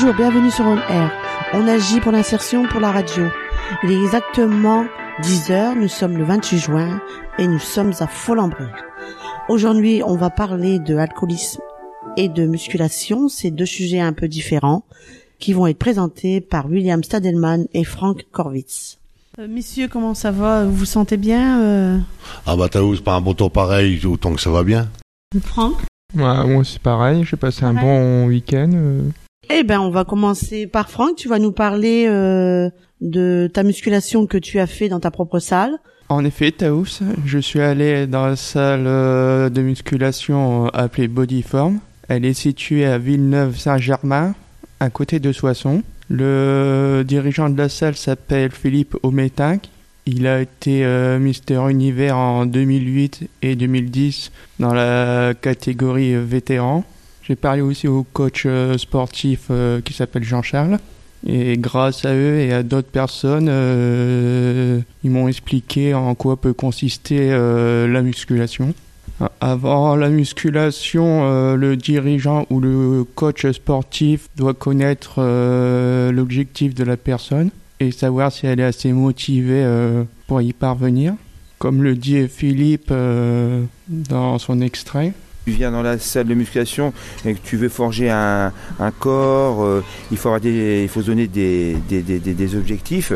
Bonjour, bienvenue sur On Air. On agit pour l'insertion pour la radio. Il est exactement 10 heures, nous sommes le 28 juin et nous sommes à Folembray. Aujourd'hui, on va parler de alcoolisme et de musculation, c'est deux sujets un peu différents qui vont être présentés par William Stadelman et Frank Korwitz. Euh, messieurs, comment ça va? Vous vous sentez bien euh? Ah bah t'as c'est pas un bon temps pareil, autant que ça va bien. Franck Ouais, moi c'est pareil, j'ai passé un bon week-end. euh. Eh ben, on va commencer par Franck. Tu vas nous parler euh, de ta musculation que tu as fait dans ta propre salle. En effet, Taous, je suis allé dans la salle euh, de musculation euh, appelée Bodyform. Elle est située à Villeneuve-Saint-Germain, à côté de Soissons. Le dirigeant de la salle s'appelle Philippe Ometinck. Il a été euh, Mister Univers en 2008 et 2010 dans la catégorie vétéran. J'ai parlé aussi au coach euh, sportif euh, qui s'appelle Jean-Charles. Et grâce à eux et à d'autres personnes, euh, ils m'ont expliqué en quoi peut consister la musculation. Avant la musculation, le dirigeant ou le coach sportif doit connaître l'objectif de la personne et savoir si elle est assez motivée pour y parvenir. Comme le dit Philippe dans son extrait. Tu viens dans la salle de musculation et que tu veux forger un, corps, euh, il, faut avoir des- il faut donner des, des, des- des- objectifs,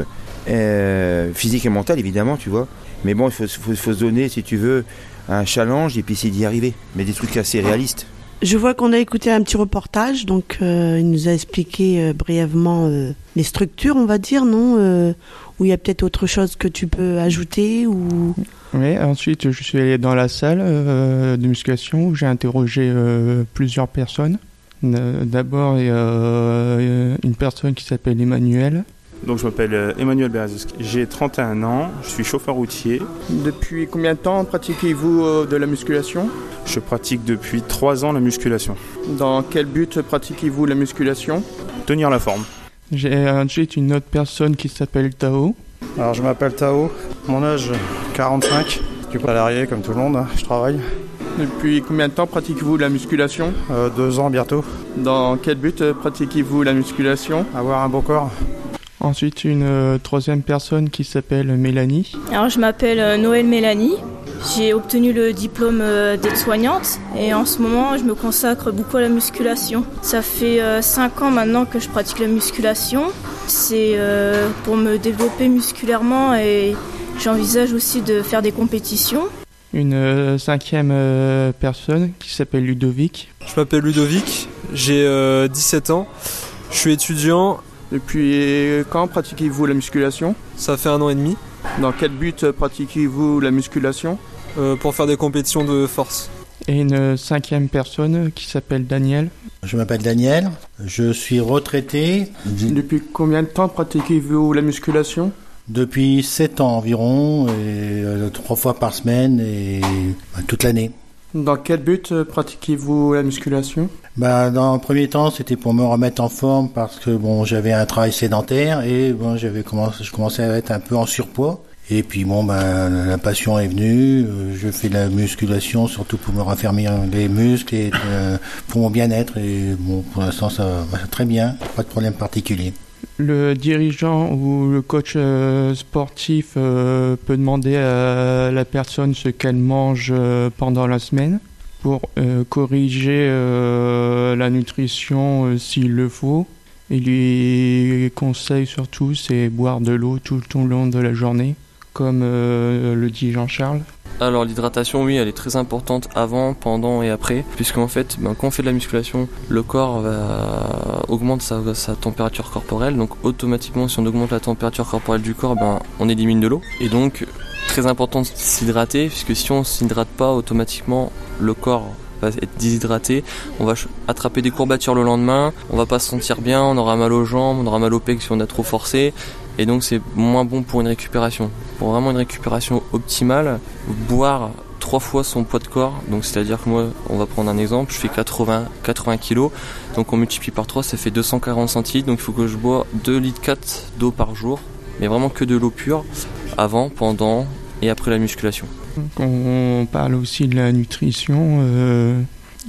euh, physiques et mentaux évidemment, tu vois. Mais bon, il faut, se donner, si tu veux, un challenge et puis essayer d'y arriver. Mais des trucs assez réalistes. Je vois qu'on a écouté un petit reportage, donc euh, il nous a expliqué brièvement les structures, on va dire, non Ou il y a peut-être autre chose que tu peux ajouter ou Oui, ensuite je suis allé dans la salle euh, de musculation où j'ai interrogé euh, plusieurs personnes. Euh, D'abord, il y a euh, une personne qui s'appelle Emmanuel. Donc je m'appelle Emmanuel Berazowski. J'ai 31 ans, je suis chauffeur routier. Depuis combien de temps pratiquez-vous de la musculation? Je pratique depuis 3 ans la musculation. Dans quel but pratiquez-vous la musculation? Tenir la forme. J'ai ensuite une autre personne qui s'appelle Tao. Alors je m'appelle Tao, mon âge 45, du coup salarié comme tout le monde, hein, je travaille. Depuis combien de temps pratiquez-vous la musculation Euh, deux ans bientôt, Dans quel but euh, pratiquez-vous la musculation avoir un beau corps. Ensuite une euh, troisième personne qui s'appelle Mélanie. Alors je m'appelle euh, Noël Mélanie. J'ai obtenu le diplôme euh, d'aide-soignante et en ce moment je me consacre beaucoup à la musculation. Ça fait 5 ans maintenant que je pratique la musculation. C'est euh, pour me développer musculairement et j'envisage aussi de faire des compétitions. Une euh, cinquième euh, personne qui s'appelle Ludovic. Je m'appelle Ludovic, j'ai euh, 17 ans, je suis étudiant, Depuis quand pratiquez-vous la musculation? Ça fait un an et demi, Dans quel but euh, pratiquez-vous la musculation? euh, pour faire des compétitions de force. Et une euh, cinquième personne qui s'appelle Daniel. Je m'appelle Daniel, je suis retraité Depuis combien de temps pratiquez-vous la musculation? Depuis 7 ans environ, et, euh, trois fois par semaine et bah, toute l'année. Dans quel but euh, pratiquez-vous la musculation? Bah, dans le premier temps, c'était pour me remettre en forme parce que bon, j'avais un travail sédentaire et bon, j'avais commencé, je commençais à être un peu en surpoids. Et puis bon, ben la passion est venue. euh, Je fais de la musculation surtout pour me raffermir les muscles et euh, pour mon bien-être. Et bon, pour l'instant, ça va très bien, pas de problème particulier. Le dirigeant ou le coach euh, sportif peut demander à la personne ce qu'elle mange pendant la semaine pour corriger la nutrition s'il le faut. Il lui conseille surtout c'est boire de l'eau tout le long de la journée, comme euh, le dit Jean-Charles. Alors l'hydratation, oui, elle est très importante avant, pendant et après, puisqu'en fait, ben, quand on fait de la musculation, le corps va augmente sa, température corporelle, donc automatiquement, si on augmente la température corporelle du corps, ben, on élimine de l'eau. Et donc, très important de s'hydrater, puisque si on s'hydrate pas, automatiquement, le corps va être déshydraté, on va attraper des courbatures le lendemain, on va pas se sentir bien, on aura mal aux jambes, on aura mal aux pecs si on a trop forcé, et donc c'est moins bon pour une récupération. Pour vraiment une récupération optimale, boire trois fois son poids de corps, donc c'est-à-dire que moi, on va prendre un exemple, je fais 80, 80 kg, donc on multiplie par 3, ça fait 240 centilitres, donc il faut que je bois 2 litres 4 d'eau par jour, mais vraiment que de l'eau pure, avant, pendant et après la musculation. Quand on parle aussi de la nutrition, euh,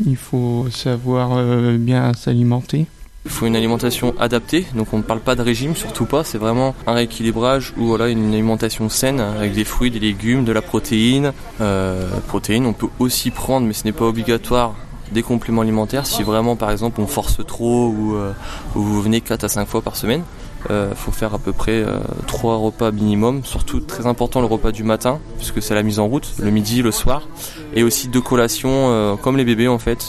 il faut savoir euh, bien s'alimenter. Il faut une alimentation adaptée, donc on ne parle pas de régime, surtout pas, c'est vraiment un rééquilibrage ou voilà, une alimentation saine avec des fruits, des légumes, de la protéine. Euh, on peut aussi prendre, mais ce n'est pas obligatoire, des compléments alimentaires si vraiment par exemple on force trop ou, euh, vous venez 4 à 5 fois par semaine. Il euh, faut faire à peu près 3 repas minimum, surtout très important le repas du matin, puisque c'est la mise en route, le midi, le soir, et aussi deux collations comme les bébés en fait,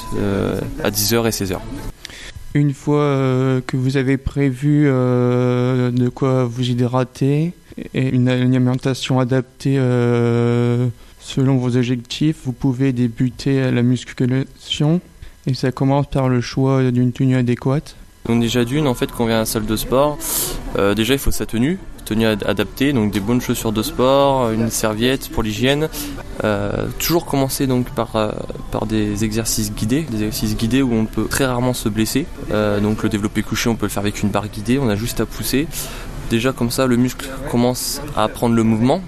à 10h et 16h. Une fois euh, que vous avez prévu euh, de quoi vous hydrater et une alimentation adaptée euh, selon vos objectifs, vous pouvez débuter la musculation et ça commence par le choix d'une tenue adéquate. Donc déjà d'une, en fait, quand on vient à la salle de sport, déjà il faut sa tenue, tenue adaptée, donc des bonnes chaussures de sport, une serviette pour l'hygiène. Euh, toujours commencer donc par, euh, par des exercices guidés, des exercices guidés où on peut très rarement se blesser. Euh, donc le développé couché, on peut le faire avec une barre guidée, on a juste à pousser. Déjà comme ça, le muscle commence à prendre le mouvement,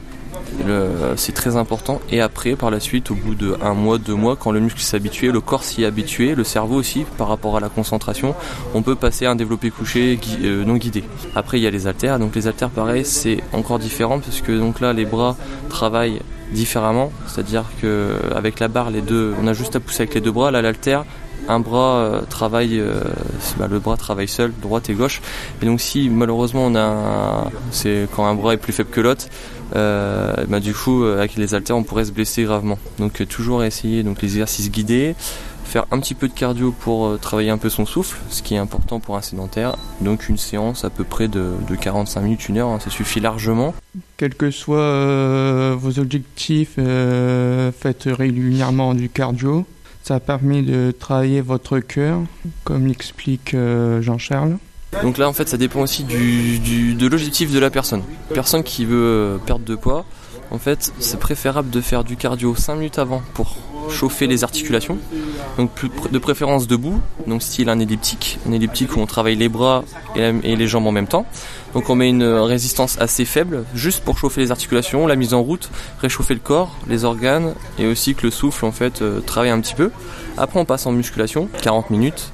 c'est très important. Et après, par la suite, au bout de un mois, deux mois, quand le muscle s'est habitué, le corps s'y est habitué, le cerveau aussi, par rapport à la concentration, on peut passer à un développé couché euh, non guidé. Après, il y a les haltères. Donc les haltères, pareil, c'est encore différent parce que donc là, les bras travaillent différemment. C'est-à-dire que avec la barre, les deux, on a juste à pousser avec les deux bras. Là, l'haltère, un bras euh, travaille, euh, bah, le bras travaille seul, droite et gauche. Et donc si malheureusement on a, c'est quand un bras est plus faible que l'autre, euh, bah, du coup avec les haltères on pourrait se blesser gravement. Donc toujours essayer donc les exercices guidés, faire un petit peu de cardio pour travailler un peu son souffle, ce qui est important pour un sédentaire. Donc une séance à peu près de, 45 minutes, une heure, hein, ça suffit largement. Quels que soient vos objectifs, faites régulièrement du cardio. Ça a permis de travailler votre cœur, comme l'explique euh, Jean-Charles. Donc là, en fait, ça dépend aussi de l'objectif de la personne. Personne qui veut euh, perdre de poids, en fait, c'est préférable de faire du cardio 5 minutes avant pour chauffer les articulations. Donc de préférence debout, donc style un elliptique, un elliptique où on travaille les bras et, les jambes en même temps. Donc on met une résistance assez faible, juste pour chauffer les articulations, la mise en route, réchauffer le corps, les organes, et aussi que le souffle en fait euh, travaille un petit peu. Après on passe en musculation, 40 minutes,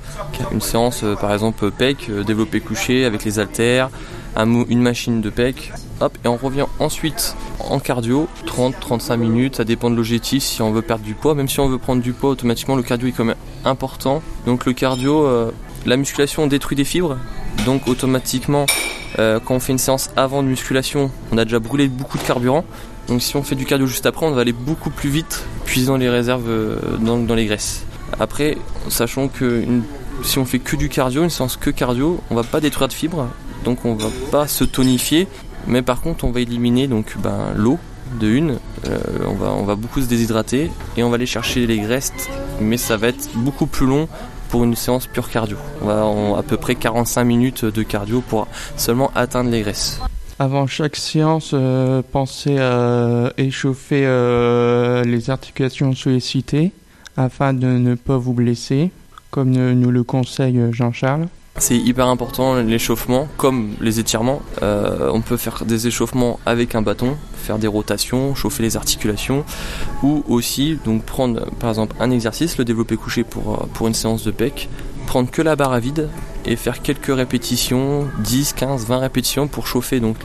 une séance euh, par exemple PEC, euh, développé couché avec les haltères, une machine de PEC, hop, et on revient ensuite en cardio, 30-35 minutes, ça dépend de l'objectif, si on veut perdre du poids, même si on veut prendre du poids, automatiquement le cardio est quand même important. Donc le cardio, euh, la musculation détruit des fibres, donc automatiquement euh, quand on fait une séance avant de musculation, on a déjà brûlé beaucoup de carburant. Donc si on fait du cardio juste après, on va aller beaucoup plus vite, puisant les réserves euh, dans, les graisses. Après, sachant que si on fait que du cardio, une séance que cardio, on va pas détruire de fibres, donc on va pas se tonifier, mais par contre on va éliminer donc ben, l'eau de une, euh, on va beaucoup se déshydrater et on va aller chercher les graisses, mais ça va être beaucoup plus long pour une séance pure cardio. On va à peu près 45 minutes de cardio pour seulement atteindre les graisses. Avant chaque séance, euh, pensez à échauffer euh, les articulations sollicitées afin de ne pas vous blesser, comme nous le conseille Jean-Charles. C'est hyper important l'échauffement, comme les étirements. Euh, on peut faire des échauffements avec un bâton, faire des rotations, chauffer les articulations, ou aussi donc prendre par exemple un exercice, le développer couché pour, une séance de pec, prendre que la barre à vide et faire quelques répétitions, 10, 15, 20 répétitions pour chauffer donc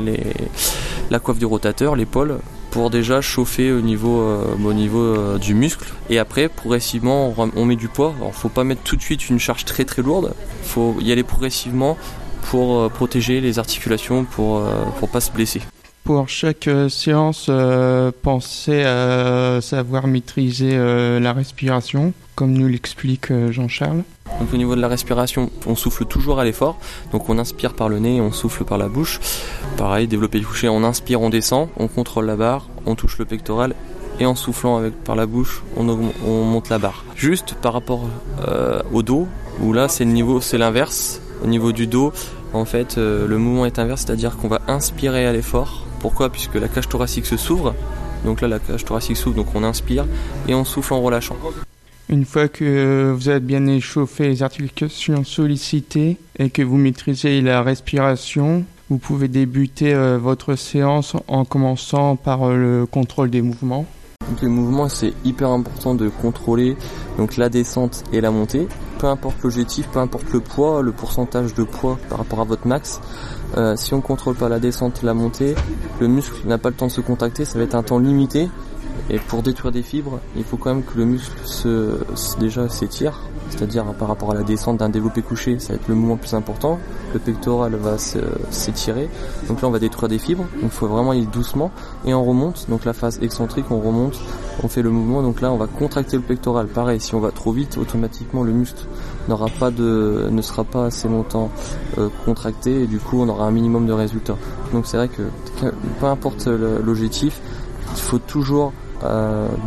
la coiffe du rotateur, l'épaule, pour déjà chauffer au niveau, euh, au niveau euh, du muscle. Et après, progressivement, on, met du poids. Alors, faut pas mettre tout de suite une charge très très lourde. Faut y aller progressivement pour euh, protéger les articulations, pour pour pas se blesser. Pour chaque séance, pensez à savoir maîtriser la respiration, comme nous l'explique Jean-Charles. Donc au niveau de la respiration, on souffle toujours à l'effort. Donc on inspire par le nez, on souffle par la bouche. Pareil, développer le coucher, on inspire, on descend, on contrôle la barre, on touche le pectoral et en soufflant avec par la bouche, on, monte la barre. Juste par rapport euh, au dos, où là c'est le niveau, c'est l'inverse. Au niveau du dos, en fait, euh, le mouvement est inverse, c'est-à-dire qu'on va inspirer à l'effort. Pourquoi? Puisque la cage thoracique se s'ouvre. Donc là, la cage thoracique s'ouvre, donc on inspire et on souffle en relâchant. Une fois que vous êtes bien échauffé les articulations sollicitées et que vous maîtrisez la respiration, vous pouvez débuter euh, votre séance en commençant par euh, le contrôle des mouvements. Donc les mouvements, c'est hyper important de contrôler donc la descente et la montée. Peu importe l'objectif, peu importe le poids, le pourcentage de poids par rapport à votre max. Euh, si on contrôle pas la descente, la montée, le muscle n'a pas le temps de se contracter, ça va être un temps limité. Et pour détruire des fibres, il faut quand même que le muscle se, déjà s'étire, c'est-à-dire par rapport à la descente d'un développé couché, ça va être le mouvement le plus important. Le pectoral va s'étirer, donc là on va détruire des fibres, donc il faut vraiment aller doucement et on remonte. Donc la phase excentrique, on remonte, on fait le mouvement, donc là on va contracter le pectoral. Pareil, si on va trop vite, automatiquement le muscle n'aura pas de, ne sera pas assez longtemps euh, contracté et du coup on aura un minimum de résultats. Donc c'est vrai que peu importe l'objectif, il faut toujours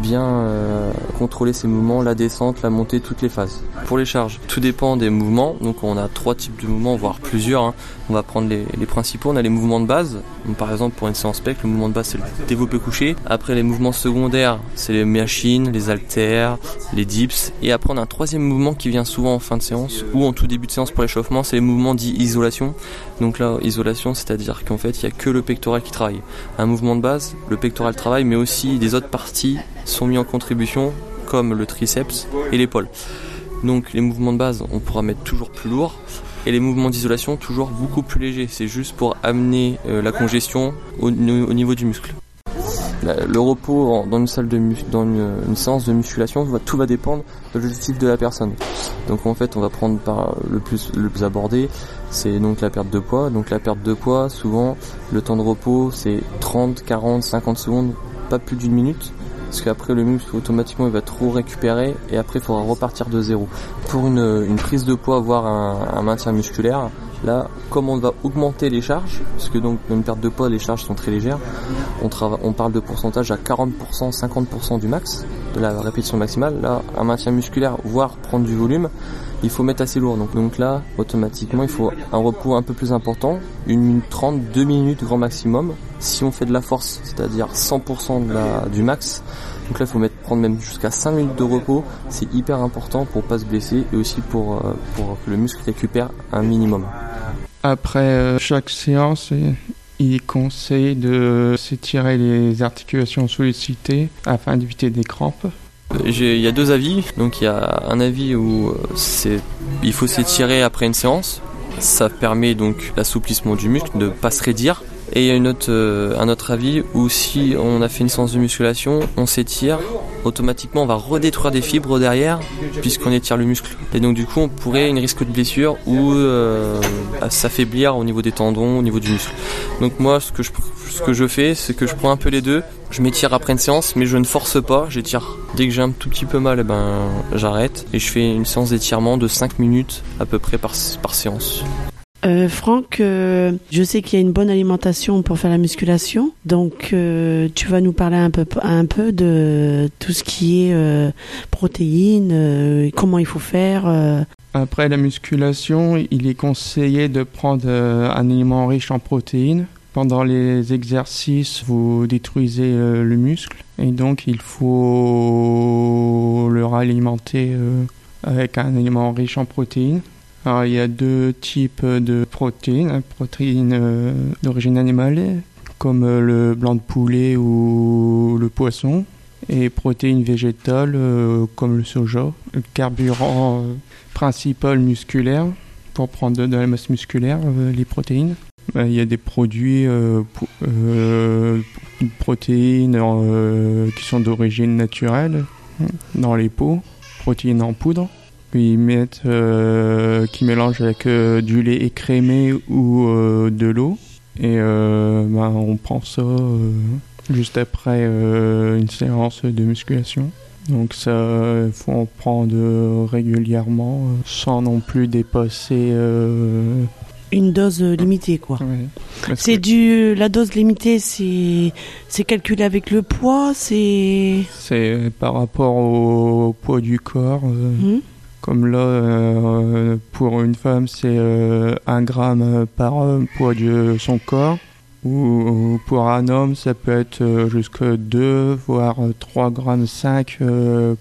bien euh, contrôler ses mouvements, la descente, la montée, toutes les phases. Pour les charges, tout dépend des mouvements. Donc on a trois types de mouvements, voire plusieurs. Hein. On va prendre les, principaux. On a les mouvements de base. par exemple pour une séance spec, le mouvement de base c'est le développé couché. Après les mouvements secondaires, c'est les machines, les haltères, les dips. Et après on a un troisième mouvement qui vient souvent en fin de séance ou en tout début de séance pour l'échauffement, c'est les mouvements dits isolation. Donc là, isolation, c'est-à-dire qu'en fait il n'y a que le pectoral qui travaille. Un mouvement de base, le pectoral travaille, mais aussi des autres parties sont mis en contribution comme le triceps et l'épaule. Donc les mouvements de base, on pourra mettre toujours plus lourd et les mouvements d'isolation toujours beaucoup plus légers. C'est juste pour amener euh, la congestion au, niveau du muscle. le repos dans une salle de dans une, séance de musculation, tout va dépendre de l'objectif de la personne. Donc en fait, on va prendre par le plus le plus abordé, c'est donc la perte de poids. Donc la perte de poids, souvent le temps de repos, c'est 30, 40, 50 secondes, pas plus d'une minute parce qu'après le muscle automatiquement il va trop récupérer et après il faudra repartir de zéro. Pour une, prise de poids, voire un, maintien musculaire, là comme on va augmenter les charges, parce que donc une perte de poids les charges sont très légères, on, on parle de pourcentage à 40%, 50% du max, de la répétition maximale, là un maintien musculaire, voire prendre du volume, il faut mettre assez lourd. Donc, là, automatiquement, il faut un repos un peu plus important, une minute 30, deux minutes grand maximum. Si on fait de la force, c'est-à-dire 100% de la, du max, donc là, il faut mettre, prendre même jusqu'à 5 minutes de repos. C'est hyper important pour pas se blesser et aussi pour, euh, que le muscle récupère un minimum. Après euh, chaque séance, il est conseillé de s'étirer les articulations sollicitées afin d'éviter des crampes. Il y a deux avis. Donc il y a un avis où euh, il faut s'étirer après une séance. Ça permet donc l'assouplissement du muscle de ne pas se raidir. Et il y a une autre, euh, un autre avis où si on a fait une séance de musculation, on s'étire, automatiquement on va redétruire des fibres derrière puisqu'on étire le muscle. Et donc du coup on pourrait une risque de blessure ou euh, s'affaiblir au niveau des tendons, au niveau du muscle. Donc moi ce que je, ce que je fais c'est que je prends un peu les deux, je m'étire après une séance mais je ne force pas, j'étire. Dès que j'ai un tout petit peu mal, eh ben, j'arrête et je fais une séance d'étirement de 5 minutes à peu près par, par séance. Euh, Franck, euh, je sais qu'il y a une bonne alimentation pour faire la musculation, donc euh, tu vas nous parler un peu, un peu de tout ce qui est euh, protéines, comment il faut faire. Après la musculation, il est conseillé de prendre un aliment riche en protéines. Pendant les exercices, vous détruisez le muscle et donc il faut le ralimenter avec un aliment riche en protéines. Il y a deux types de protéines. Protéines euh, d'origine animale, comme euh, le blanc de poulet ou le poisson, et protéines végétales, euh, comme le soja. Le carburant principal musculaire, pour prendre de la masse musculaire, les protéines. Il y a des produits, protéines qui sont d'origine naturelle dans les pots, protéines en poudre ils mettent, euh, qui mélangent avec euh, du lait écrémé ou euh, de l'eau. Et ben, on prend ça juste après une séance de musculation. Donc ça, il faut en prendre régulièrement sans non plus dépasser une dose limitée quoi. C'est du la dose limitée c'est c'est calculé avec le poids, c'est c'est par rapport au poids du corps. Hum. Comme là, euh, pour une femme, c'est 1 euh, gramme par poids de son corps. Ou pour un homme, ça peut être jusqu'à 2, voire 3 grammes 5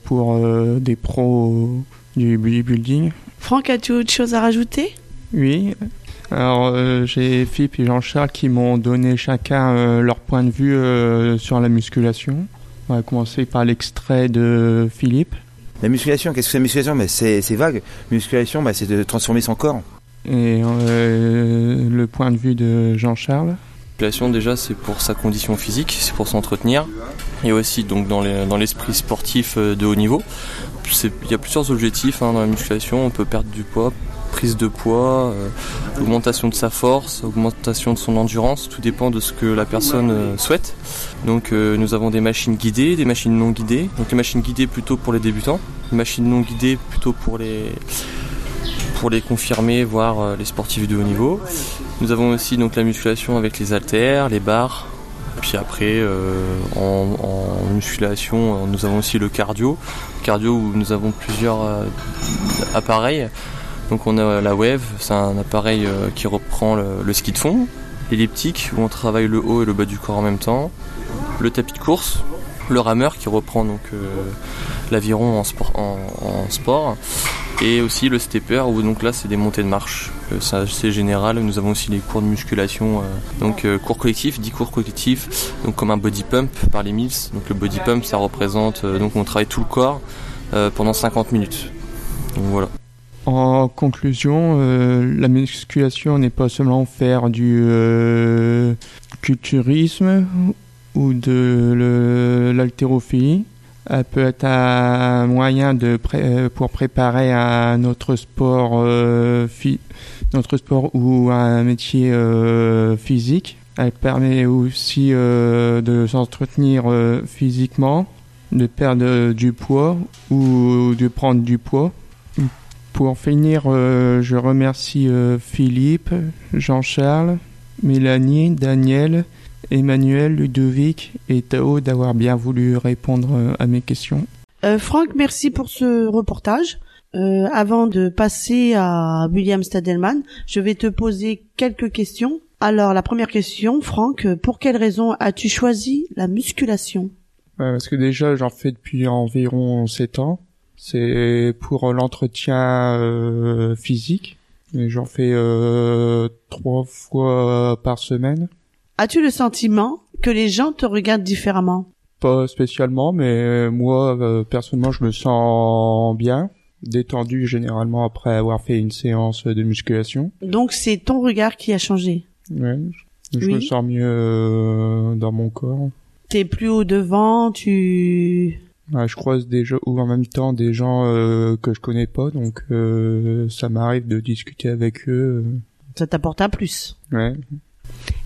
pour des pros du bodybuilding. Franck, as-tu autre chose à rajouter? Oui. Alors, j'ai Philippe et Jean-Charles qui m'ont donné chacun leur point de vue sur la musculation. On va commencer par l'extrait de Philippe. La musculation, qu'est-ce que c'est la musculation? Mais c'est c'est vague. Musculation, bah, c'est de transformer son corps. Et euh, le point de vue de Jean-Charles? La musculation déjà c'est pour sa condition physique, c'est pour s'entretenir. Et aussi donc dans les- dans l'esprit sportif euh, de haut niveau. C'est- Il y a plusieurs objectifs hein, dans la musculation. On peut perdre du poids, prise de poids, euh, augmentation de sa force, augmentation de son endurance. Tout dépend de ce que la personne euh, souhaite. Donc euh, nous avons des machines guidées, des machines non guidées. Donc les machines guidées plutôt pour les débutants, les machines non guidées plutôt pour les pour les confirmer, voire les sportifs de haut niveau. Nous avons aussi donc la musculation avec les haltères, les barres. Puis après, en, musculation, nous avons aussi le cardio. Cardio où nous avons plusieurs appareils. Donc on a la Wave, c'est un appareil euh, qui reprend le, ski de fond. L'elliptique où on travaille le haut et le bas du corps en même temps. Le tapis de course. Le rameur qui reprend donc euh, l'aviron en sport. Et aussi le stepper où donc là c'est des montées de marche. Euh, ça, c'est général. Nous avons aussi les cours de musculation. euh, donc euh, cours collectifs, 10 cours collectifs. Donc comme un body pump par les mills. Donc le body pump ça représente euh, donc on travaille tout le corps euh, pendant 50 minutes. Donc voilà. En conclusion, euh, la musculation n'est pas seulement faire du euh, culturisme ou de l'haltérophilie. Elle peut être un moyen euh, pour préparer un autre sport, notre sport ou un métier physique. Elle permet aussi de s'entretenir physiquement, de perdre du poids ou de prendre du poids. Pour finir, euh, je remercie euh, Philippe, Jean-Charles, Mélanie, Daniel, Emmanuel, Ludovic et Tao d'avoir bien voulu répondre euh, à mes questions. Franck, merci pour ce reportage. Avant de passer à William Stadelman, je vais te poser quelques questions. Alors, la première question, Franck, pour quelle raison as-tu choisi la musculation? Parce que déjà, j'en fais depuis environ 7 ans. C'est pour l'entretien euh, physique. J'en fais euh, trois fois par semaine. As-tu le sentiment que les gens te regardent différemment? Pas spécialement, mais moi, euh, personnellement, je me sens bien, détendu généralement après avoir fait une séance de musculation. Donc, c'est ton regard qui a changé? Ouais, je Oui. me sens mieux euh, dans mon corps. T'es plus au devant, tu... Ouais, je croise des gens ou en même temps des gens euh, que je connais pas, donc euh, ça m'arrive de discuter avec eux. Ça t'apporte un plus. Ouais.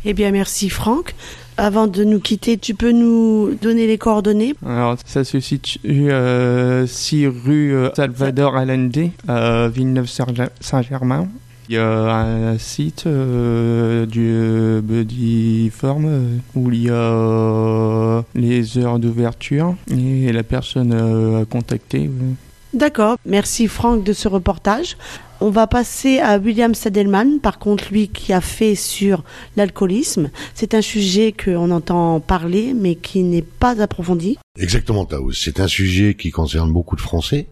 Eh bien, merci Franck. Avant de nous quitter, tu peux nous donner les coordonnées? Alors ça se situe euh, 6 rue euh, Salvador Allende à Villeneuve-Saint-Germain. Il y a un site euh, du euh, Buddy Form euh, où il y a euh, les heures d'ouverture et la personne euh, à contacter. D'accord, merci Franck de ce reportage. On va passer à William Sadelman, par contre lui qui a fait sur l'alcoolisme. C'est un sujet qu'on entend parler mais qui n'est pas approfondi. Exactement, Taos. C'est un sujet qui concerne beaucoup de Français.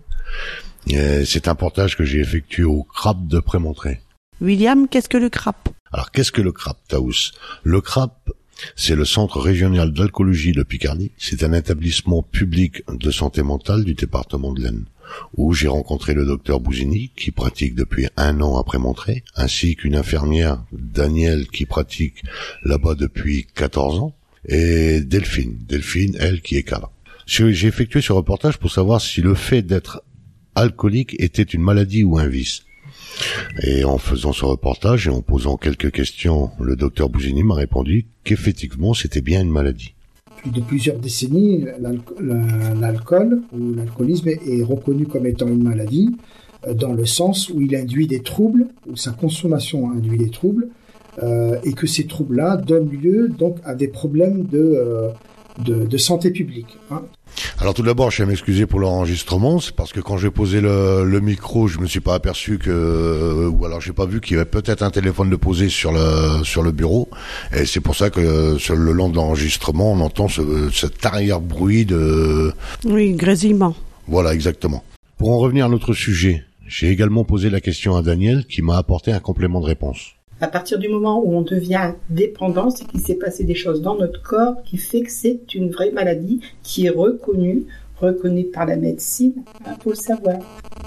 Euh, C'est un portage que j'ai effectué au CRAP de Prémontré. William, qu'est-ce que le CRAP Alors, qu'est-ce que le CRAP, Taous? Le CRAP, c'est le Centre régional d'alcoolologie de Picardie. C'est un établissement public de santé mentale du département de l'Aisne, où j'ai rencontré le docteur Bouzini, qui pratique depuis un an après Montré, ainsi qu'une infirmière, Danielle, qui pratique là-bas depuis 14 ans, et Delphine. Delphine, elle, qui est cadre. J'ai effectué ce reportage pour savoir si le fait d'être alcoolique était une maladie ou un vice. Et en faisant ce reportage et en posant quelques questions, le docteur Bouzini m'a répondu qu'effectivement c'était bien une maladie. Depuis de plusieurs décennies, l'alco- la- l'alcool ou l'alcoolisme est reconnu comme étant une maladie euh, dans le sens où il induit des troubles, où sa consommation induit des troubles, euh, et que ces troubles-là donnent lieu donc à des problèmes de, euh, santé publique. hein. Alors tout d'abord, je tiens à m'excuser pour l'enregistrement, c'est parce que quand j'ai posé le, le micro, je me suis pas aperçu que, ou alors j'ai pas vu qu'il y avait peut-être un téléphone de posé sur le sur le bureau, et c'est pour ça que euh, sur le long de l'enregistrement, on entend ce, cet arrière-bruit de, Oui, grésillement. Voilà, exactement. Pour en revenir à notre sujet, j'ai également posé la question à Daniel qui m'a apporté un complément de réponse. À partir du moment où on devient dépendant, c'est qu'il s'est passé des choses dans notre corps qui fait que c'est une vraie maladie qui est reconnue, reconnue par la médecine. Il hein, faut le savoir.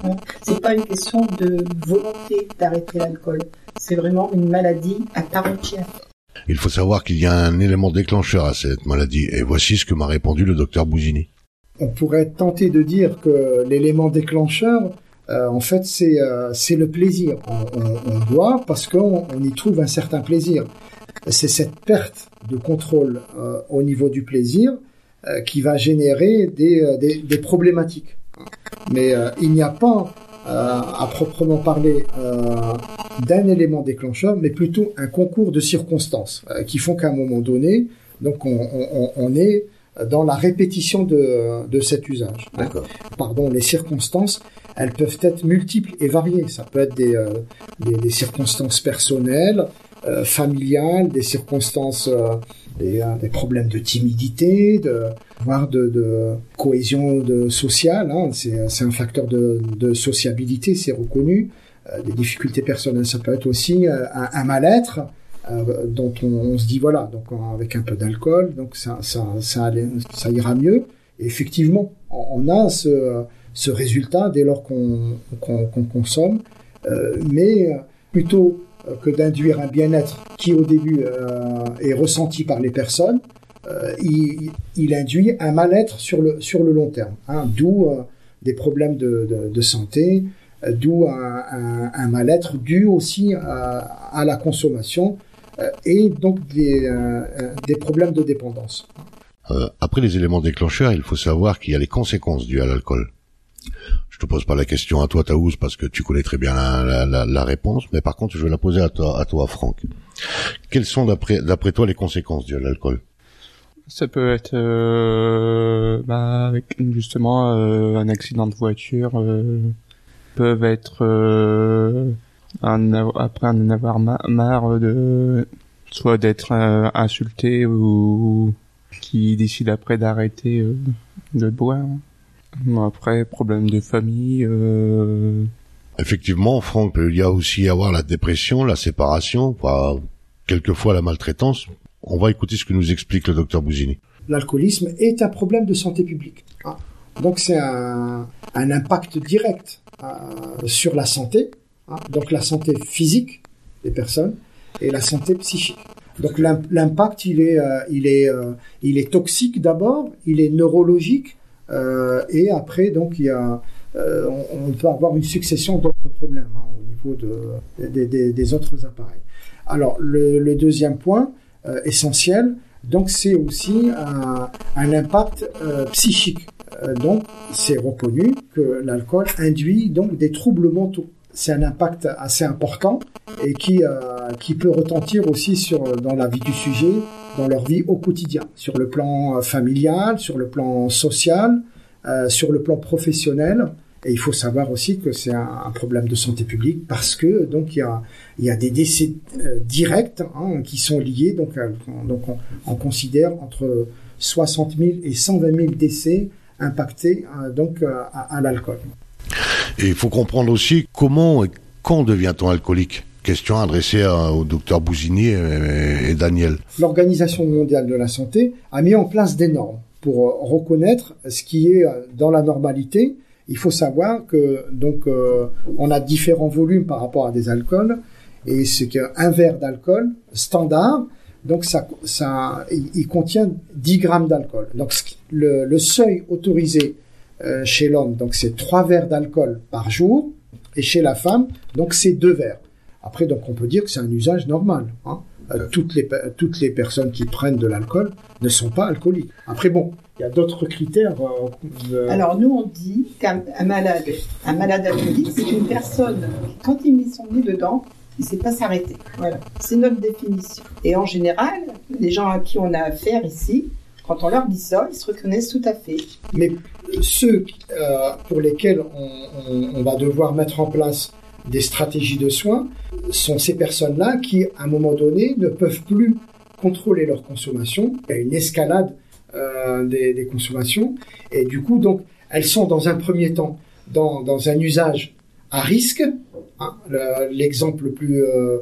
Hein. C'est pas une question de volonté d'arrêter l'alcool. C'est vraiment une maladie à part entière. Il faut savoir qu'il y a un élément déclencheur à cette maladie, et voici ce que m'a répondu le docteur Bouzini. On pourrait tenter de dire que l'élément déclencheur, euh, en fait, c'est euh, c'est le plaisir. On, boit parce qu'on y trouve un certain plaisir. C'est cette perte de contrôle euh, au niveau du plaisir qui va générer des, des, des problématiques. Mais il n'y a pas à proprement parler d'un élément déclencheur, mais plutôt un concours de circonstances qui font qu'à un moment donné, donc on, on, on est dans la répétition de, de cet usage. D'accord. Pardon, les circonstances, elles peuvent être multiples et variées. Ça peut être des, euh, des, des, circonstances personnelles, euh, familiales, des circonstances, euh, des, euh, des, problèmes de timidité, de, voire de, de cohésion de sociale. Hein. C'est un facteur de, de sociabilité, c'est reconnu. des difficultés personnelles, ça peut être aussi un, un mal-être. Euh, dont on, se dit voilà, donc avec un peu d'alcool, donc ça, ça, ira mieux. Effectivement, on, a ce, résultat dès lors qu'on consomme, euh, mais plutôt que d'induire un bien-être qui au début euh, est ressenti par les personnes, il, induit un mal-être sur le, sur le long terme, hein, d'où des problèmes de, santé, d'où un, un, mal-être dû aussi à, la consommation euh, et donc des, euh, euh, des problèmes de dépendance. après les éléments déclencheurs, il faut savoir qu'il y a les conséquences dues à l'alcool. Je te pose pas la question à toi, Taouz, parce que tu connais très bien la, la, la, réponse, mais par contre, je vais la poser à toi, à toi, Franck. Quelles sont d'après d'après toi les conséquences dues à l'alcool? Ça peut être euh, bah, avec justement euh, un accident de voiture, euh, peuvent être après en avoir marre de soit d'être euh, insulté ou qui décide après d'arrêter euh, de boire. Après, problème de famille. Euh... Effectivement, Franck, il y a aussi avoir la dépression, la séparation, pas quelquefois la maltraitance. On va écouter ce que nous explique le docteur Bouzini. L'alcoolisme est un problème de santé publique. Hein. Donc c'est un, un, impact direct euh, sur la santé, Donc la santé physique des personnes et la santé psychique. Donc l'impact, il est, euh, il est, euh, il est toxique d'abord, il est neurologique, euh, et après donc il y a, on, peut avoir une succession d'autres problèmes hein, au niveau de, des autres appareils. Alors le, deuxième point essentiel, donc c'est aussi un, un impact psychique. donc c'est reconnu que l'alcool induit donc des troubles mentaux c'est un impact assez important et qui, euh, qui peut retentir aussi sur, dans la vie du sujet, dans leur vie au quotidien, sur le plan euh, familial, sur le plan social, euh, sur le plan professionnel. Et il faut savoir aussi que c'est un, problème de santé publique parce que donc il y a, il y a des décès directs hein, qui sont liés. Donc, donc on, on, considère entre 60 000 et 120 000 décès impactés donc à l'alcool. Et il faut comprendre aussi comment et quand devient-on alcoolique Question adressée au docteur Bouzini et, Daniel. L'Organisation mondiale de la santé a mis en place des normes pour euh, reconnaître ce qui est euh, dans la normalité. Il faut savoir que donc euh, on a différents volumes par rapport à des alcools et c'est qu'un verre d'alcool standard donc ça, ça, il contient 10 grammes d'alcool. Donc le, le, seuil autorisé euh, chez l'homme, donc c'est trois verres d'alcool par jour, et chez la femme, donc c'est deux verres. Après, donc on peut dire que c'est un usage normal. Hein. Euh, toutes, les, toutes les personnes qui prennent de l'alcool ne sont pas alcooliques. Après, bon, il y a d'autres critères. Euh, Alors nous, on dit qu'un malade, un malade alcoolique, c'est une personne quand il met son nez dedans, il ne sait pas s'arrêter. Voilà, c'est notre définition. Et en général, les gens à qui on a affaire ici, quand on leur dit ça, ils se reconnaissent tout à fait. Mais ceux euh, pour lesquels on, va devoir mettre en place des stratégies de soins sont ces personnes-là qui, à un moment donné, ne peuvent plus contrôler leur consommation. Il y a une escalade euh, des, consommations et du coup, donc, elles sont dans un premier temps dans, un usage à risque L'exemple le plus euh,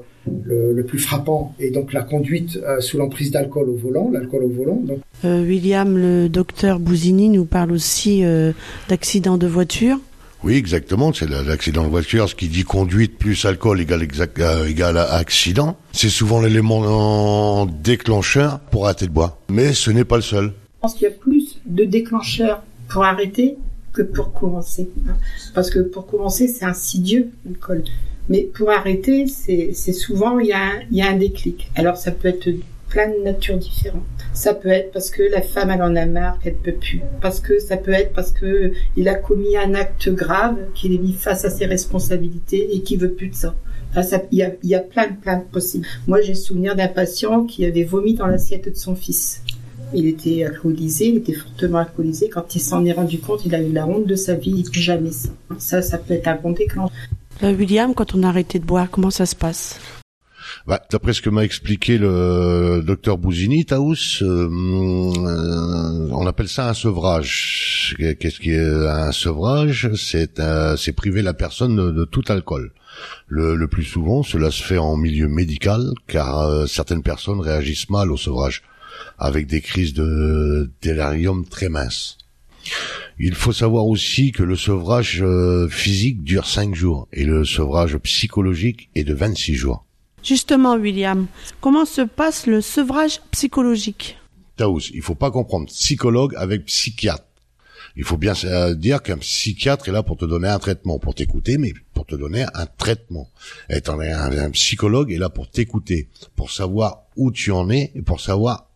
le, le plus frappant est donc la conduite euh, sous l'emprise d'alcool au volant, l'alcool au volant. Donc, Euh, William, le docteur Bouzini nous parle aussi euh, d'accidents de voiture. Oui, exactement. C'est la- l'accident de voiture. Ce qui dit conduite plus alcool égale, exact, euh, égale à accident. C'est souvent l'élément déclencheur pour arrêter de boire. Mais ce n'est pas le seul. Je pense qu'il y a plus de déclencheurs pour arrêter que pour commencer. hein. Parce que pour commencer, c'est insidieux, l'alcool. Mais pour arrêter, c'est souvent, il y, a un, déclic. Alors, ça peut être plein de natures différentes. Ça peut être parce que la femme, elle en a marre, qu'elle peut plus. Parce que ça peut être parce que il a commis un acte grave, qu'il est mis face à ses responsabilités et qu'il veut plus de ça. Enfin, il y, a, y a plein plein de possibles. Moi, j'ai souvenir d'un patient qui avait vomi dans l'assiette de son fils. Il était alcoolisé, il était fortement alcoolisé. Quand il s'en est rendu compte, il a eu la honte de sa vie. Il plus jamais ça. Ça, ça peut être un bon déclencheur. Là, William, quand on a arrêté de boire, comment ça se passe? Bah, D'après ce que m'a expliqué le docteur Bouzini, Taous, euh, euh, on appelle ça un sevrage. Qu'est-ce qui est un sevrage? C'est euh, c'est priver la personne de, de tout alcool. Le, le plus souvent, cela se fait en milieu médical, car euh, certaines personnes réagissent mal au sevrage, avec des crises de délirium très minces. Il faut savoir aussi que le sevrage euh, physique dure 5 jours et le sevrage psychologique est de 26 jours. Justement, William, comment se passe le sevrage psychologique? Taous, il faut pas comprendre psychologue avec psychiatre. Il faut bien euh, dire qu'un psychiatre est là pour te donner un traitement, pour t'écouter, mais pour te donner un traitement. Et un, un psychologue est là pour t'écouter, pour savoir où tu en es et pour savoir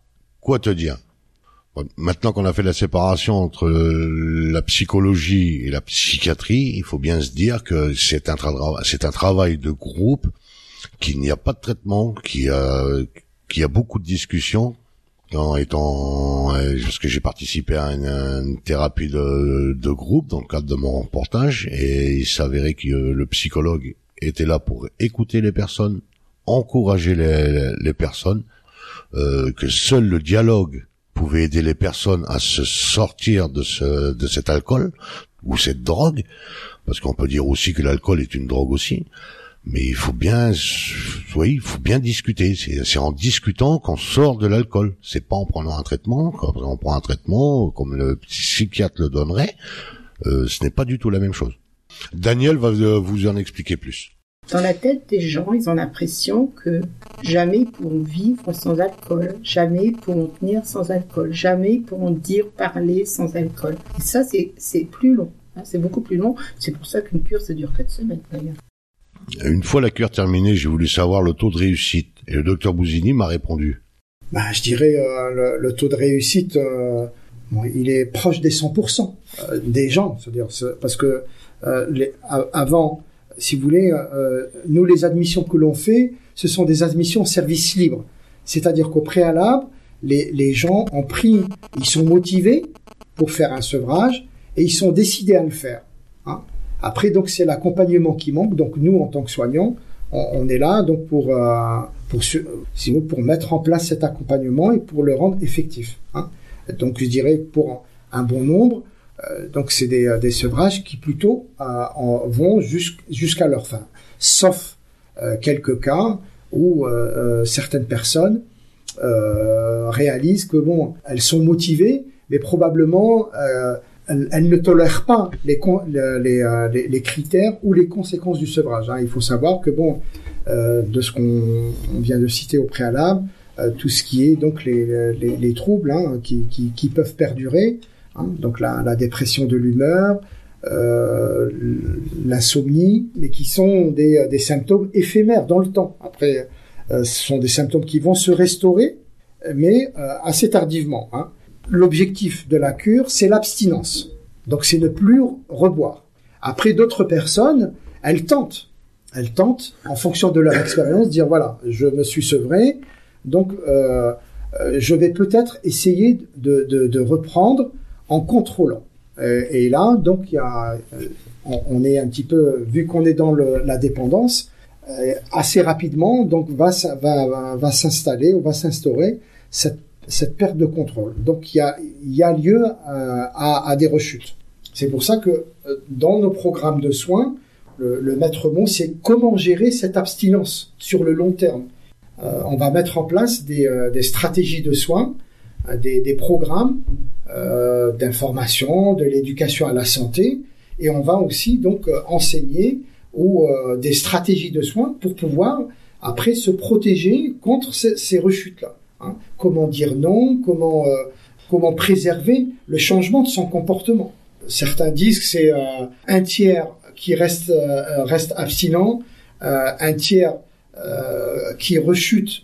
quoi te dire? Maintenant qu'on a fait la séparation entre euh, la psychologie et la psychiatrie, il faut bien se dire que c'est un, tra- un travail de groupe, qu'il n'y a pas de traitement, qu'il y y a beaucoup de discussions, en étant euh, parce que j'ai participé à une, thérapie de, groupe dans le cadre de mon reportage et il s'avérait que le psychologue était là pour écouter les personnes, encourager les personnes, euh, que seul le dialogue pouvait aider les personnes à se sortir de ce de cet alcool ou cette drogue parce qu'on peut dire aussi que l'alcool est une drogue aussi mais il faut bien, oui, il faut bien discuter. C'est en discutant qu'on sort de l'alcool. C'est pas en prenant un traitement. On prend un traitement, comme le psychiatre le donnerait, euh, ce n'est pas du tout la même chose. Daniel va euh, vous en expliquer plus. Dans la tête des gens, ils ont l'impression que jamais ils pourront vivre sans alcool, jamais ils pourront tenir sans alcool, jamais ils pourront dire, parler sans alcool. Et ça, c'est c'est plus long. hein, c'est beaucoup plus long. C'est pour ça qu'une cure, ça dure quatre semaines d'ailleurs. Une fois la cure terminée, j'ai voulu savoir le taux de réussite et le docteur Bouzini m'a répondu. bah, je dirais euh, le, le taux de réussite, euh, bon, il est proche des 100% euh, des gens, c'est-à-dire c'est- parce que euh, les, avant, si vous voulez, euh, nous les admissions que l'on fait, ce sont des admissions service libre, c'est-à-dire qu'au préalable, les, gens ont pris, ils sont motivés pour faire un sevrage et ils sont décidés à le faire. hein. Après, donc, c'est l'accompagnement qui manque. Donc, nous, en tant que soignants, on, est là donc pour euh, pour sinon pour mettre en place cet accompagnement et pour le rendre effectif. hein. Donc, je dirais pour un bon nombre, euh, donc c'est des, des sevrages qui plutôt euh, vont jusqu'- jusqu'à leur fin, sauf euh, quelques cas où euh, euh, certaines personnes euh, réalisent que bon, elles sont motivées, mais probablement euh, elles, ne tolèrent pas les, euh, critères ou les conséquences du sevrage. hein. Il faut savoir que bon, euh, de ce qu'on on vient de citer au préalable, euh, tout ce qui est donc les, les, les troubles hein, qui peuvent perdurer, hein, donc la, dépression de l'humeur, euh, l'insomnie, mais qui sont des, des symptômes éphémères dans le temps. Après, euh, ce sont des symptômes qui vont se restaurer, mais euh, assez tardivement. Hein. L'objectif de la cure, c'est l'abstinence. Donc c'est ne plus reboire. Après, d'autres personnes, elles tentent. Elles tentent, en fonction de leur expérience, dire voilà, je me suis sevré, donc euh, euh, je vais peut-être essayer de, de, de reprendre en contrôlant. Euh, et là, donc, euh, on, est un petit peu, vu qu'on est dans la dépendance, euh, assez rapidement, donc va, s'installer ou va s'instaurer cette, perte de contrôle. Donc il y a, lieu à, des rechutes. C'est pour ça que dans nos programmes de soins, Le, le maître mot, c'est comment gérer cette abstinence sur le long terme. On va mettre en place des, stratégies de soins, des programmes euh, d'information, de l'éducation à la santé, et on va aussi donc euh, enseigner ou euh, des stratégies de soins pour pouvoir après se protéger contre ces, rechutes-là. hein. Comment dire non, comment euh, comment préserver le changement de son comportement. Certains disent que c'est un tiers qui reste reste abstinent, un tiers qui rechute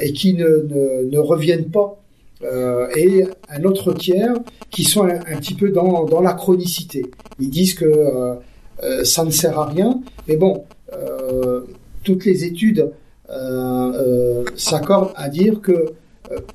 et qui ne, ne, ne reviennent pas, euh, et un autre tiers qui sont un, un petit peu dans, dans la chronicité. Ils disent que euh, euh, ça ne sert à rien, mais bon, euh, toutes les études euh, euh, s'accordent à dire que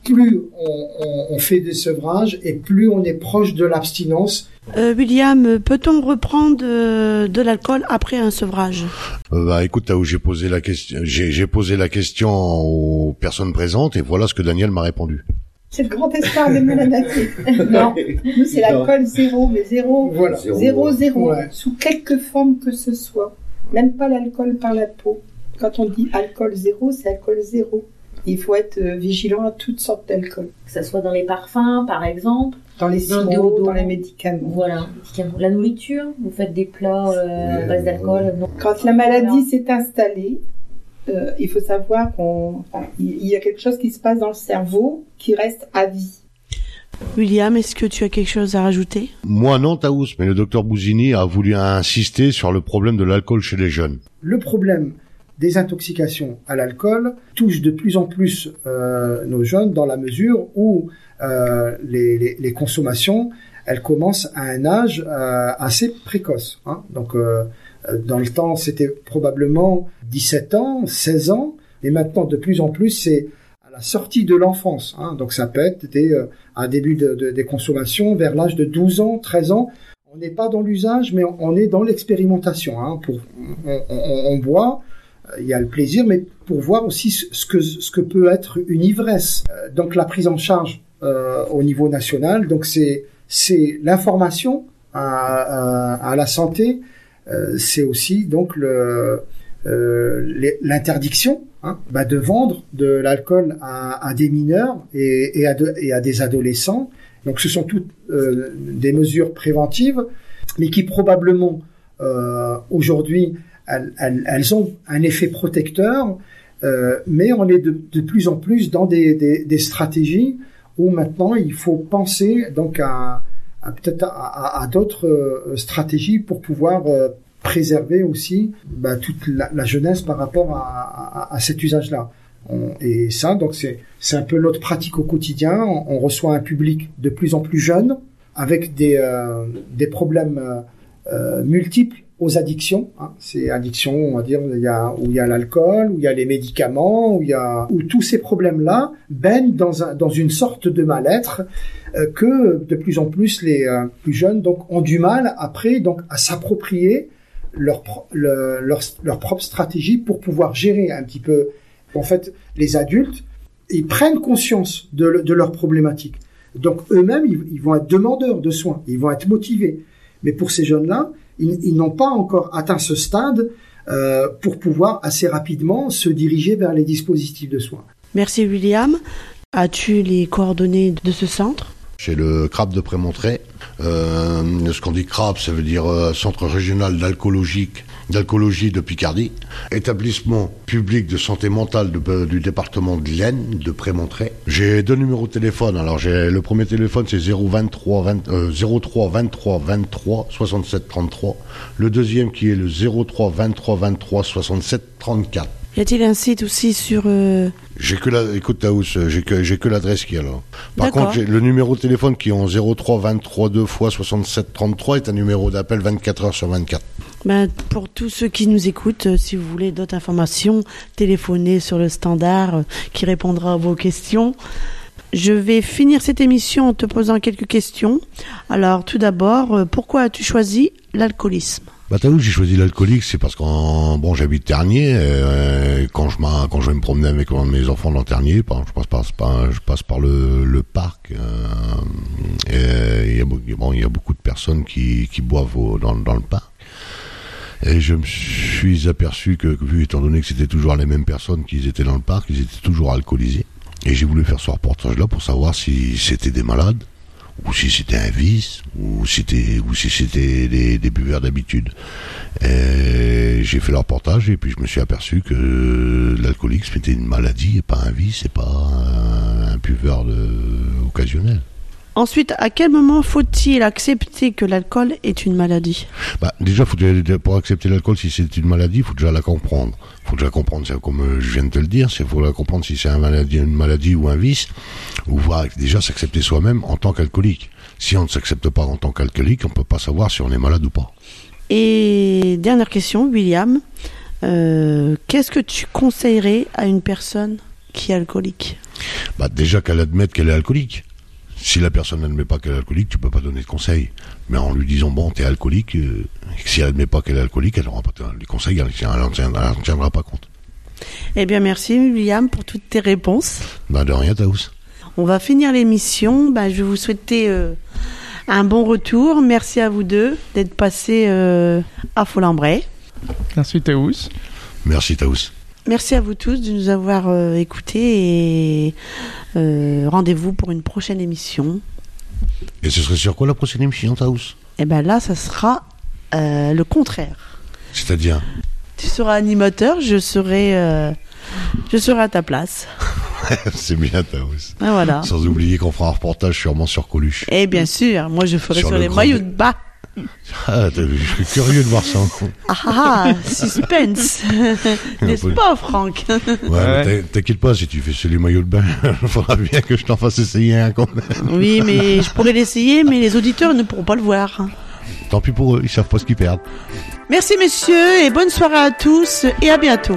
plus on, on, on fait des sevrages et plus on est proche de l'abstinence. Euh, William, peut-on reprendre euh, de l'alcool après un sevrage? Euh, bah écoute, là où j'ai posé la question, j'ai j'ai posé la question aux personnes présentes et voilà ce que Daniel m'a répondu. C'est le grand espoir des maladie. non, nous c'est l'alcool zéro, mais zéro, Voilà. zéro, zéro, Ouais. sous quelque forme que ce soit. Même pas l'alcool par la peau. Quand on dit alcool zéro, c'est alcool zéro. Il faut être euh, vigilant à toutes sortes d'alcool. Que ça soit dans les parfums, par exemple. Dans les sirops, dans les médicaments. Voilà, médicaments. La nourriture, vous faites des plats euh, à base d'alcool Quand la maladie s'est installée, euh, il faut savoir qu'on, enfin, il y a quelque chose qui se passe dans le cerveau qui reste à vie. William, est-ce que tu as quelque chose à rajouter? Moi non, Taous, mais le docteur Bouzini a voulu insister sur le problème de l'alcool chez les jeunes. Le problème des intoxications à l'alcool touche de plus en plus euh, nos jeunes dans la mesure où euh, les, les, les consommations elles commencent à un âge euh, assez précoce. Hein. Donc dans le temps c'était probablement 17 ans, 16 ans, et maintenant de plus en plus c'est à la sortie de l'enfance. Hein. Donc ça peut être des, euh, un début de, de- des consommations vers l'âge de 12 ans, 13 ans. On n'est pas dans l'usage, mais on est dans l'expérimentation. Hein. Pour, on, boit, euh, il y a le plaisir, mais pour voir aussi ce que, ce que peut être une ivresse. Euh, Donc la prise en charge euh, au niveau national, donc c'est l'information à, à, à la santé, euh, c'est aussi donc euh, l'interdiction hein, bah, de vendre de l'alcool à, des mineurs et, à des adolescents. Donc ce sont toutes euh, des mesures préventives, mais qui probablement euh, aujourd'hui elles, ont un effet protecteur, euh, mais on est de, plus en plus dans des, des, stratégies où maintenant il faut penser donc à peut-être à, d'autres euh, stratégies pour pouvoir euh, préserver aussi bah, toute la, jeunesse par rapport à, cet usage-là. Et ça, donc c'est c'est un peu notre pratique au quotidien. On, reçoit un public de plus en plus jeune avec des euh, des problèmes multiples aux addictions. Hein. C'est addiction, on va dire, où il y a l'alcool, où il y a les médicaments, où il y a, où tous ces problèmes-là baignent dans un, dans une sorte de mal-être euh, que de plus en plus les euh, plus jeunes donc ont du mal après donc à s'approprier leur, leur leur propre stratégie pour pouvoir gérer un petit peu. En fait, les adultes ils prennent conscience de, de leurs problématiques. Donc eux-mêmes, ils vont être demandeurs de soins, ils vont être motivés. Mais pour ces jeunes-là, ils, ils n'ont pas encore atteint ce stade euh, pour pouvoir assez rapidement se diriger vers les dispositifs de soins. Merci William. As-tu les coordonnées de ce centre? Chez le CRAP de Prémontré, euh, ce qu'on dit CRAP, ça veut dire euh, Centre régional d'alcoologique d'alcoologie de Picardie, établissement public de santé mentale de- du département de l'Aisne, de Prémontré. J'ai deux numéros de téléphone. Alors j'ai le premier téléphone c'est 023 20, euh, 03 23 23 67 33. Le deuxième qui est le 03 23 23 67 34. Y a-t-il un site aussi sur euh, J'ai que la, écoute Taous, j'ai que j'ai que l'adresse qui est là. Par contre, j'ai le numéro de téléphone qui est en 03 23 2 fois 67 33 est un numéro d'appel 24 heures sur 24. Ben, pour tous ceux qui nous écoutent, euh, si vous voulez d'autres informations, téléphonez sur le standard euh, qui répondra à vos questions. Je vais finir cette émission en te posant quelques questions. Alors, tout d'abord, euh, pourquoi as-tu choisi l'alcoolisme? Bah t'as vu, j'ai choisi l'alcoolique, c'est parce qu'en bon j'habite Ternier, quand je quand je vais me promener avec mes enfants dans Ternier, je passe par je passe par le, le parc, il y a bon y a beaucoup de personnes qui qui boivent dans dans le parc. Et je me suis aperçu que, vu étant donné que c'était toujours les mêmes personnes qui étaient dans le parc, ils étaient toujours alcoolisés. Et j'ai voulu faire ce reportage-là pour savoir si c'était des malades, ou si c'était un vice, ou, si c'était, ou si c'était des, buveurs d'habitude. J'ai fait le reportage et puis je me suis aperçu que l'alcoolique c'était une maladie et pas un vice, et pas un, buveur occasionnel. Ensuite, à quel moment faut-il accepter que l'alcool est une maladie? Bah, déjà, faut, pour accepter l'alcool, si c'est une maladie, il faut déjà la comprendre. Il faut déjà comprendre, comme euh, je viens de te le dire, il faut la comprendre si c'est un maladie, une maladie ou un vice, ou voir déjà s'accepter soi-même en tant qu'alcoolique. Si on ne s'accepte pas en tant qu'alcoolique, on peut pas savoir si on est malade ou pas. Et dernière question, William, euh, qu'est-ce que tu conseillerais à une personne qui est alcoolique? Bah, déjà qu'elle admette qu'elle est alcoolique. Si la personne n'admet pas qu'elle est alcoolique, tu peux pas donner de conseils. Mais en lui disant, bon, t'es alcoolique, euh, si elle n'admet pas qu'elle est alcoolique, elle n'aura pas les conseils, elle n'en tiendra, pas compte. Eh bien, merci William pour toutes tes réponses. Bah, de rien, Taous. On va finir l'émission. Bah, je vais vous souhaiter euh, un bon retour. Merci à vous deux d'être passés euh, à Folembray. Merci Taous. Merci Taous. Merci à vous tous de nous avoir euh, écoutés et rendez-vous pour une prochaine émission. Et ce serait sur quoi la prochaine émission, Taous Et ben là, ça sera euh, le contraire. C'est-à-dire Tu seras animateur, je serai, euh, je serai à ta place. C'est bien, Taous. Ah, voilà. Sans oublier qu'on fera un reportage sûrement sur Coluche. Et bien sûr, moi je ferai Sur sur, le les maillots de bas. Ah, je suis curieux de voir ça. Ah ah, ah, suspense. N'est-ce pas, Franck Ouais, t'inquiète pas, si tu fais sur les maillots de bain, il faudra bien que je t'en fasse essayer un quand même. Oui, mais je pourrais l'essayer, mais les auditeurs ne pourront pas le voir. Tant pis pour eux, ils savent pas ce qu'ils perdent. Merci messieurs et bonne soirée à tous et à bientôt.